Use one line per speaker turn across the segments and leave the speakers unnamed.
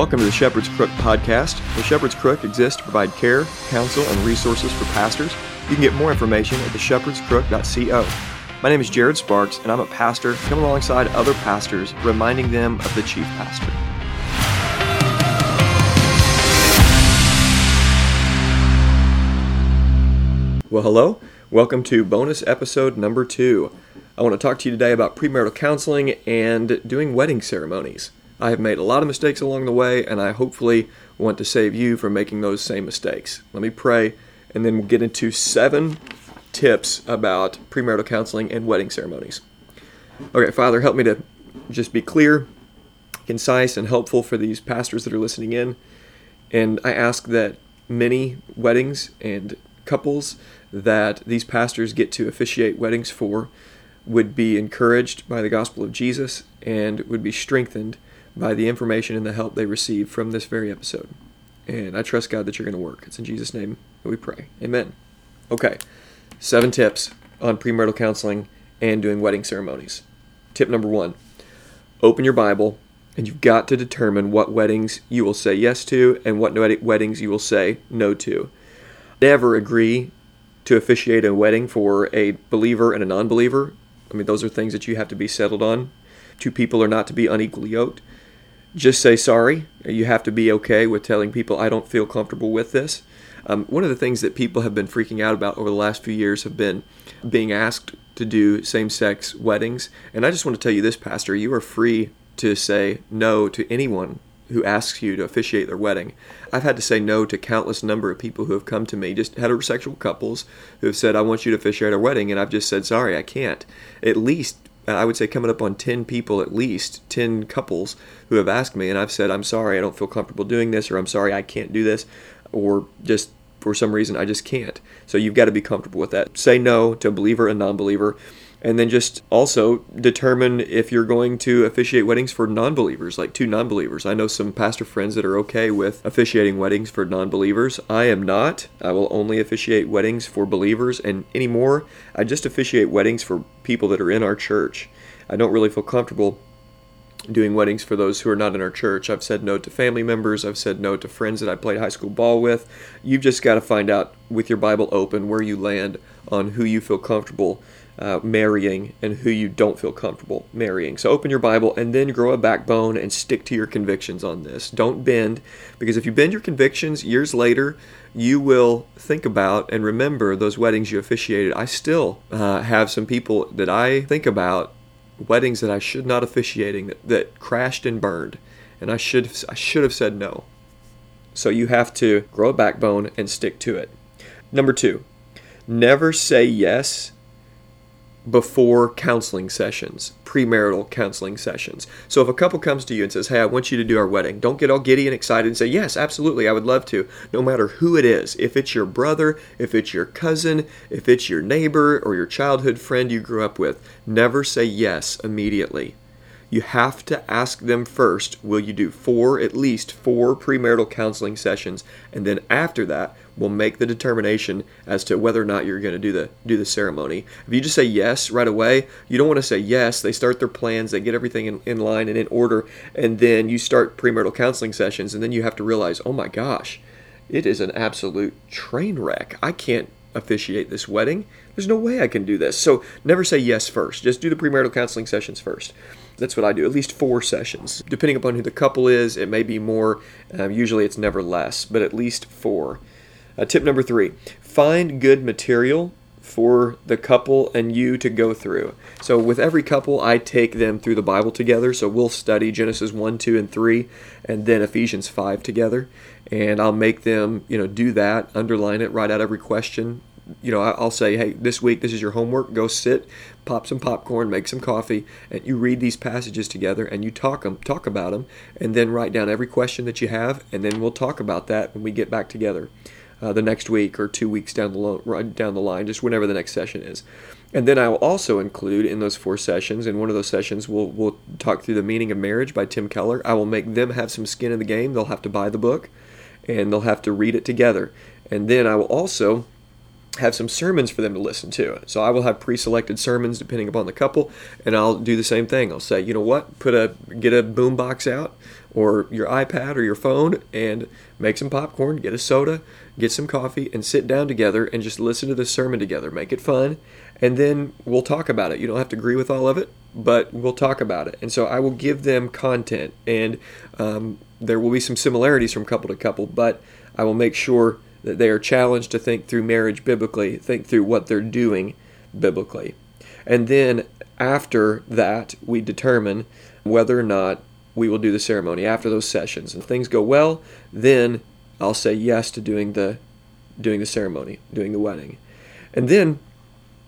Welcome to the Shepherd's Crook podcast. The Shepherd's Crook exists to provide care, counsel, and resources for pastors. You can get more information at theshepherdscrook.co. My name is Jared Sparks, and I'm a pastor coming alongside other pastors, reminding them of the chief pastor. Well, hello. Welcome to bonus episode number two. I want to talk to you today about premarital counseling and doing wedding ceremonies. I have made a lot of mistakes along the way, and I hopefully want to save you from making those same mistakes. Let me pray, and then we'll get into seven tips about premarital counseling and wedding ceremonies. Okay, Father, help me to just be clear, concise, and helpful for these pastors that are listening in. And I ask that many weddings and couples that these pastors get to officiate weddings for would be encouraged by the gospel of Jesus and would be strengthened by the information and the help they receive from this very episode. And I trust God that you're going to work. It's in Jesus' name that we pray. Amen. Okay, seven tips on premarital counseling and doing wedding ceremonies. Tip number one open your Bible, and you've got to determine what weddings you will say yes to and what weddings you will say no to. Never agree to officiate a wedding for a believer and a non believer. I mean, those are things that you have to be settled on. Two people are not to be unequally yoked. Just say sorry. You have to be okay with telling people, I don't feel comfortable with this. Um, one of the things that people have been freaking out about over the last few years have been being asked to do same sex weddings. And I just want to tell you this, Pastor, you are free to say no to anyone who asks you to officiate their wedding. I've had to say no to countless number of people who have come to me, just heterosexual couples who have said, I want you to officiate our wedding, and I've just said, sorry, I can't. At least, I would say coming up on 10 people at least, 10 couples who have asked me, and I've said, I'm sorry, I don't feel comfortable doing this, or I'm sorry, I can't do this, or just for some reason, I just can't. So you've got to be comfortable with that. Say no to believer and non believer and then just also determine if you're going to officiate weddings for non-believers like two non-believers i know some pastor friends that are okay with officiating weddings for non-believers i am not i will only officiate weddings for believers and anymore i just officiate weddings for people that are in our church i don't really feel comfortable doing weddings for those who are not in our church. I've said no to family members. I've said no to friends that I played high school ball with. You've just got to find out with your Bible open where you land on who you feel comfortable uh, marrying and who you don't feel comfortable marrying. So open your Bible and then grow a backbone and stick to your convictions on this. Don't bend, because if you bend your convictions years later, you will think about and remember those weddings you officiated. I still uh, have some people that I think about weddings that I should not officiating that, that crashed and burned, and I should I should have said no. So you have to grow a backbone and stick to it. Number two, never say yes before counseling sessions, premarital counseling sessions. So if a couple comes to you and says, Hey, I want you to do our wedding, don't get all giddy and excited and say, Yes, absolutely, I would love to. No matter who it is, if it's your brother, if it's your cousin, if it's your neighbor or your childhood friend you grew up with, never say yes immediately you have to ask them first will you do four at least four premarital counseling sessions and then after that we'll make the determination as to whether or not you're going to do the do the ceremony if you just say yes right away you don't want to say yes they start their plans they get everything in, in line and in order and then you start premarital counseling sessions and then you have to realize oh my gosh it is an absolute train wreck i can't officiate this wedding there's no way i can do this so never say yes first just do the premarital counseling sessions first that's what I do. At least four sessions. Depending upon who the couple is, it may be more. Um, usually it's never less, but at least four. Uh, tip number three find good material for the couple and you to go through. So, with every couple, I take them through the Bible together. So, we'll study Genesis 1, 2, and 3, and then Ephesians 5 together. And I'll make them, you know, do that, underline it, write out every question, you know, I'll say, hey, this week, this is your homework. Go sit, pop some popcorn, make some coffee, and you read these passages together and you talk them, talk about them, and then write down every question that you have, and then we'll talk about that when we get back together uh, the next week or two weeks down the lo- down the line, just whenever the next session is. And then I will also include in those four sessions, in one of those sessions, we'll, we'll talk through The Meaning of Marriage by Tim Keller. I will make them have some skin in the game. They'll have to buy the book and they'll have to read it together. And then I will also have some sermons for them to listen to. So I will have pre-selected sermons depending upon the couple, and I'll do the same thing. I'll say, you know what, put a get a boom box out or your iPad or your phone and make some popcorn, get a soda, get some coffee, and sit down together and just listen to the sermon together. Make it fun, and then we'll talk about it. You don't have to agree with all of it, but we'll talk about it. And so I will give them content, and um, there will be some similarities from couple to couple, but I will make sure that they are challenged to think through marriage biblically, think through what they're doing biblically. And then after that, we determine whether or not we will do the ceremony after those sessions. And if things go well, then I'll say yes to doing the doing the ceremony, doing the wedding. And then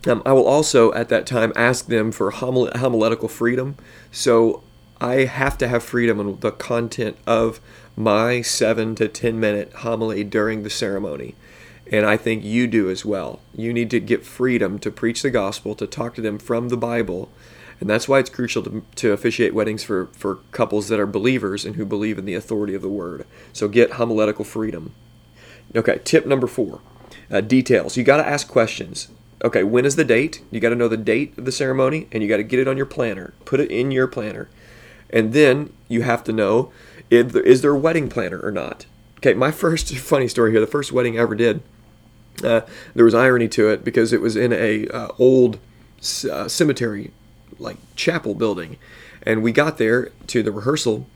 um, I will also at that time ask them for homil- homiletical freedom. So I have to have freedom on the content of my seven to ten minute homily during the ceremony. And I think you do as well. You need to get freedom to preach the gospel, to talk to them from the Bible. And that's why it's crucial to, to officiate weddings for, for couples that are believers and who believe in the authority of the word. So get homiletical freedom. Okay, tip number four uh, details. You got to ask questions. Okay, when is the date? You got to know the date of the ceremony and you got to get it on your planner. Put it in your planner. And then you have to know is there a wedding planner or not? Okay, my first funny story here, the first wedding I ever did, uh, there was irony to it because it was in a uh, old uh, cemetery, like chapel building, and we got there to the rehearsal,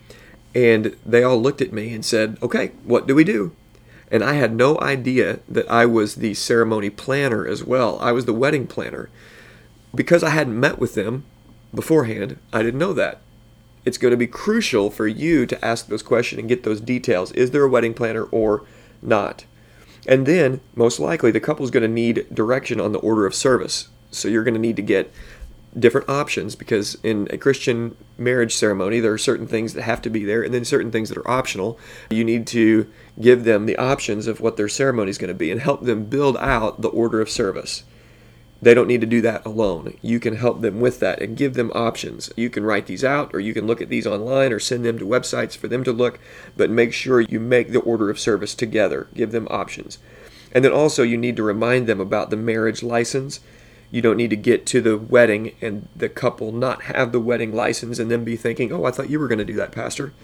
and they all looked at me and said, "Okay, what do we do?" And I had no idea that I was the ceremony planner as well. I was the wedding planner. Because I hadn't met with them beforehand, I didn't know that it's going to be crucial for you to ask those questions and get those details. Is there a wedding planner or not? And then, most likely, the couple is going to need direction on the order of service. So you're going to need to get different options because in a Christian marriage ceremony, there are certain things that have to be there and then certain things that are optional. You need to give them the options of what their ceremony is going to be and help them build out the order of service. They don't need to do that alone. You can help them with that and give them options. You can write these out, or you can look at these online, or send them to websites for them to look, but make sure you make the order of service together. Give them options. And then also, you need to remind them about the marriage license. You don't need to get to the wedding and the couple not have the wedding license and then be thinking, oh, I thought you were going to do that, Pastor.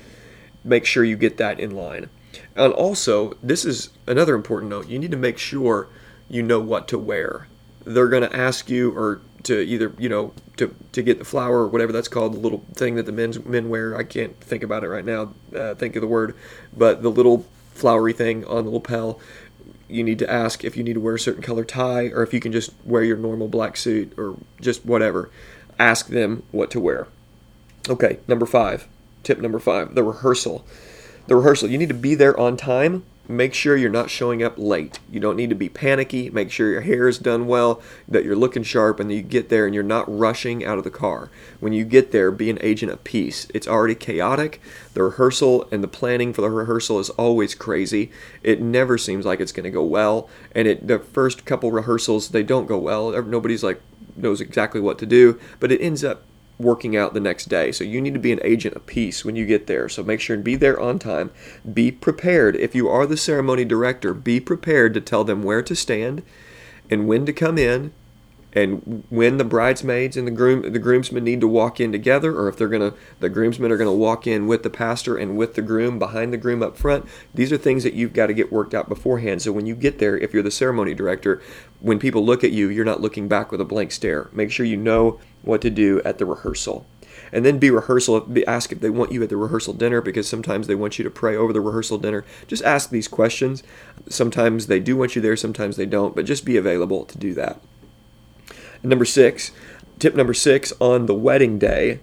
Make sure you get that in line. And also, this is another important note you need to make sure you know what to wear they're going to ask you or to either you know to to get the flower or whatever that's called the little thing that the men's men wear. I can't think about it right now uh, think of the word but the little flowery thing on the lapel you need to ask if you need to wear a certain color tie or if you can just wear your normal black suit or just whatever. Ask them what to wear. Okay number five. Tip number five the rehearsal. The rehearsal. You need to be there on time make sure you're not showing up late. You don't need to be panicky. Make sure your hair is done well, that you're looking sharp, and you get there and you're not rushing out of the car. When you get there, be an agent of peace. It's already chaotic. The rehearsal and the planning for the rehearsal is always crazy. It never seems like it's going to go well. And it the first couple rehearsals they don't go well. Nobody's like knows exactly what to do, but it ends up working out the next day. So you need to be an agent of peace when you get there. So make sure and be there on time. Be prepared. If you are the ceremony director, be prepared to tell them where to stand and when to come in and when the bridesmaids and the groom the groomsmen need to walk in together or if they're going to the groomsmen are going to walk in with the pastor and with the groom behind the groom up front these are things that you've got to get worked out beforehand so when you get there if you're the ceremony director when people look at you you're not looking back with a blank stare make sure you know what to do at the rehearsal. And then be rehearsal. Be, ask if they want you at the rehearsal dinner because sometimes they want you to pray over the rehearsal dinner. Just ask these questions. Sometimes they do want you there, sometimes they don't, but just be available to do that. Number six, tip number six on the wedding day.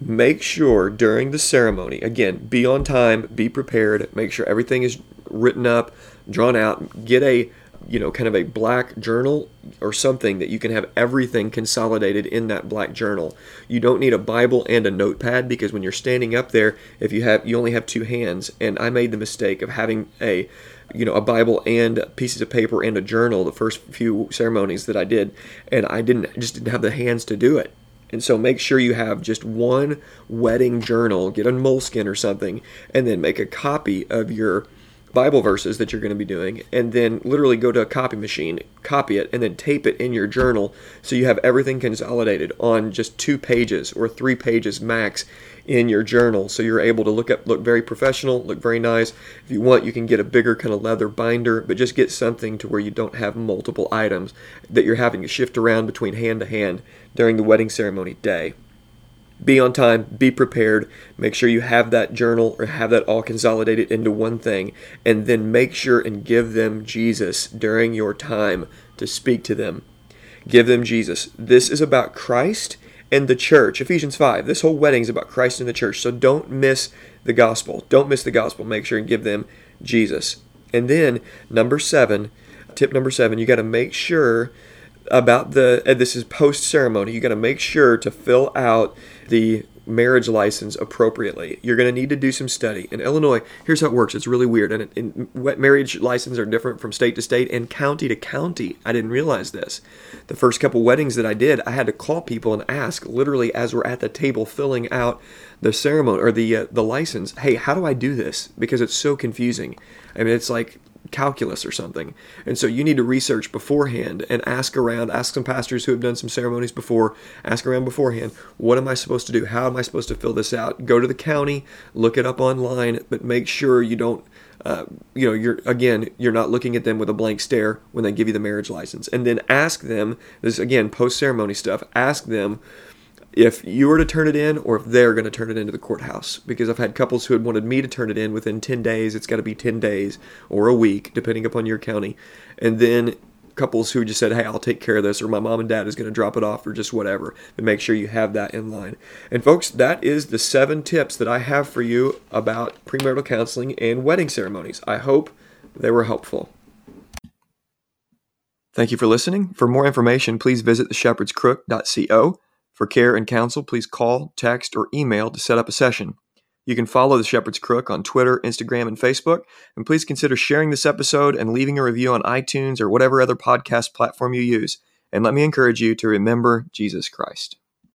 Make sure during the ceremony, again, be on time, be prepared, make sure everything is written up, drawn out, get a you know, kind of a black journal or something that you can have everything consolidated in that black journal. You don't need a Bible and a notepad because when you're standing up there, if you have you only have two hands, and I made the mistake of having a you know a Bible and pieces of paper and a journal the first few ceremonies that I did, and I didn't just didn't have the hands to do it. And so make sure you have just one wedding journal, get a moleskin or something, and then make a copy of your Bible verses that you're going to be doing, and then literally go to a copy machine, copy it, and then tape it in your journal so you have everything consolidated on just two pages or three pages max in your journal. So you're able to look up, look very professional, look very nice. If you want, you can get a bigger kind of leather binder, but just get something to where you don't have multiple items that you're having to shift around between hand to hand during the wedding ceremony day be on time, be prepared, make sure you have that journal or have that all consolidated into one thing, and then make sure and give them Jesus during your time to speak to them. Give them Jesus. This is about Christ and the church. Ephesians 5. This whole wedding is about Christ and the church. So don't miss the gospel. Don't miss the gospel. Make sure and give them Jesus. And then, number seven, tip number seven, you got to make sure about the this is post ceremony you got to make sure to fill out the marriage license appropriately. You're going to need to do some study. In illinois here's how it works it's really weird and, and marriage licenses are different from state to state and county to county. I didn't realize this. The first couple weddings that i did i had to call people and ask literally as we're at the table filling out the ceremony or the uh, the license hey how do i do this? Because it's so confusing. I mean it's like calculus or something. And so you need to research beforehand and ask around, ask some pastors who have done some ceremonies before, ask around beforehand, what am I supposed to do? How am I supposed to fill this out? Go to the county, look it up online, but make sure you don't uh, you know, you're again, you're not looking at them with a blank stare when they give you the marriage license. And then ask them, this again, post ceremony stuff, ask them if you were to turn it in or if they're going to turn it into the courthouse. Because I've had couples who had wanted me to turn it in within 10 days. It's got to be 10 days or a week, depending upon your county. And then couples who just said, hey, I'll take care of this, or my mom and dad is going to drop it off, or just whatever. But make sure you have that in line. And folks, that is the seven tips that I have for you about premarital counseling and wedding ceremonies. I hope they were helpful. Thank you for listening. For more information, please visit theshepherdscrook.co. For care and counsel, please call, text, or email to set up a session. You can follow The Shepherd's Crook on Twitter, Instagram, and Facebook. And please consider sharing this episode and leaving a review on iTunes or whatever other podcast platform you use. And let me encourage you to remember Jesus Christ.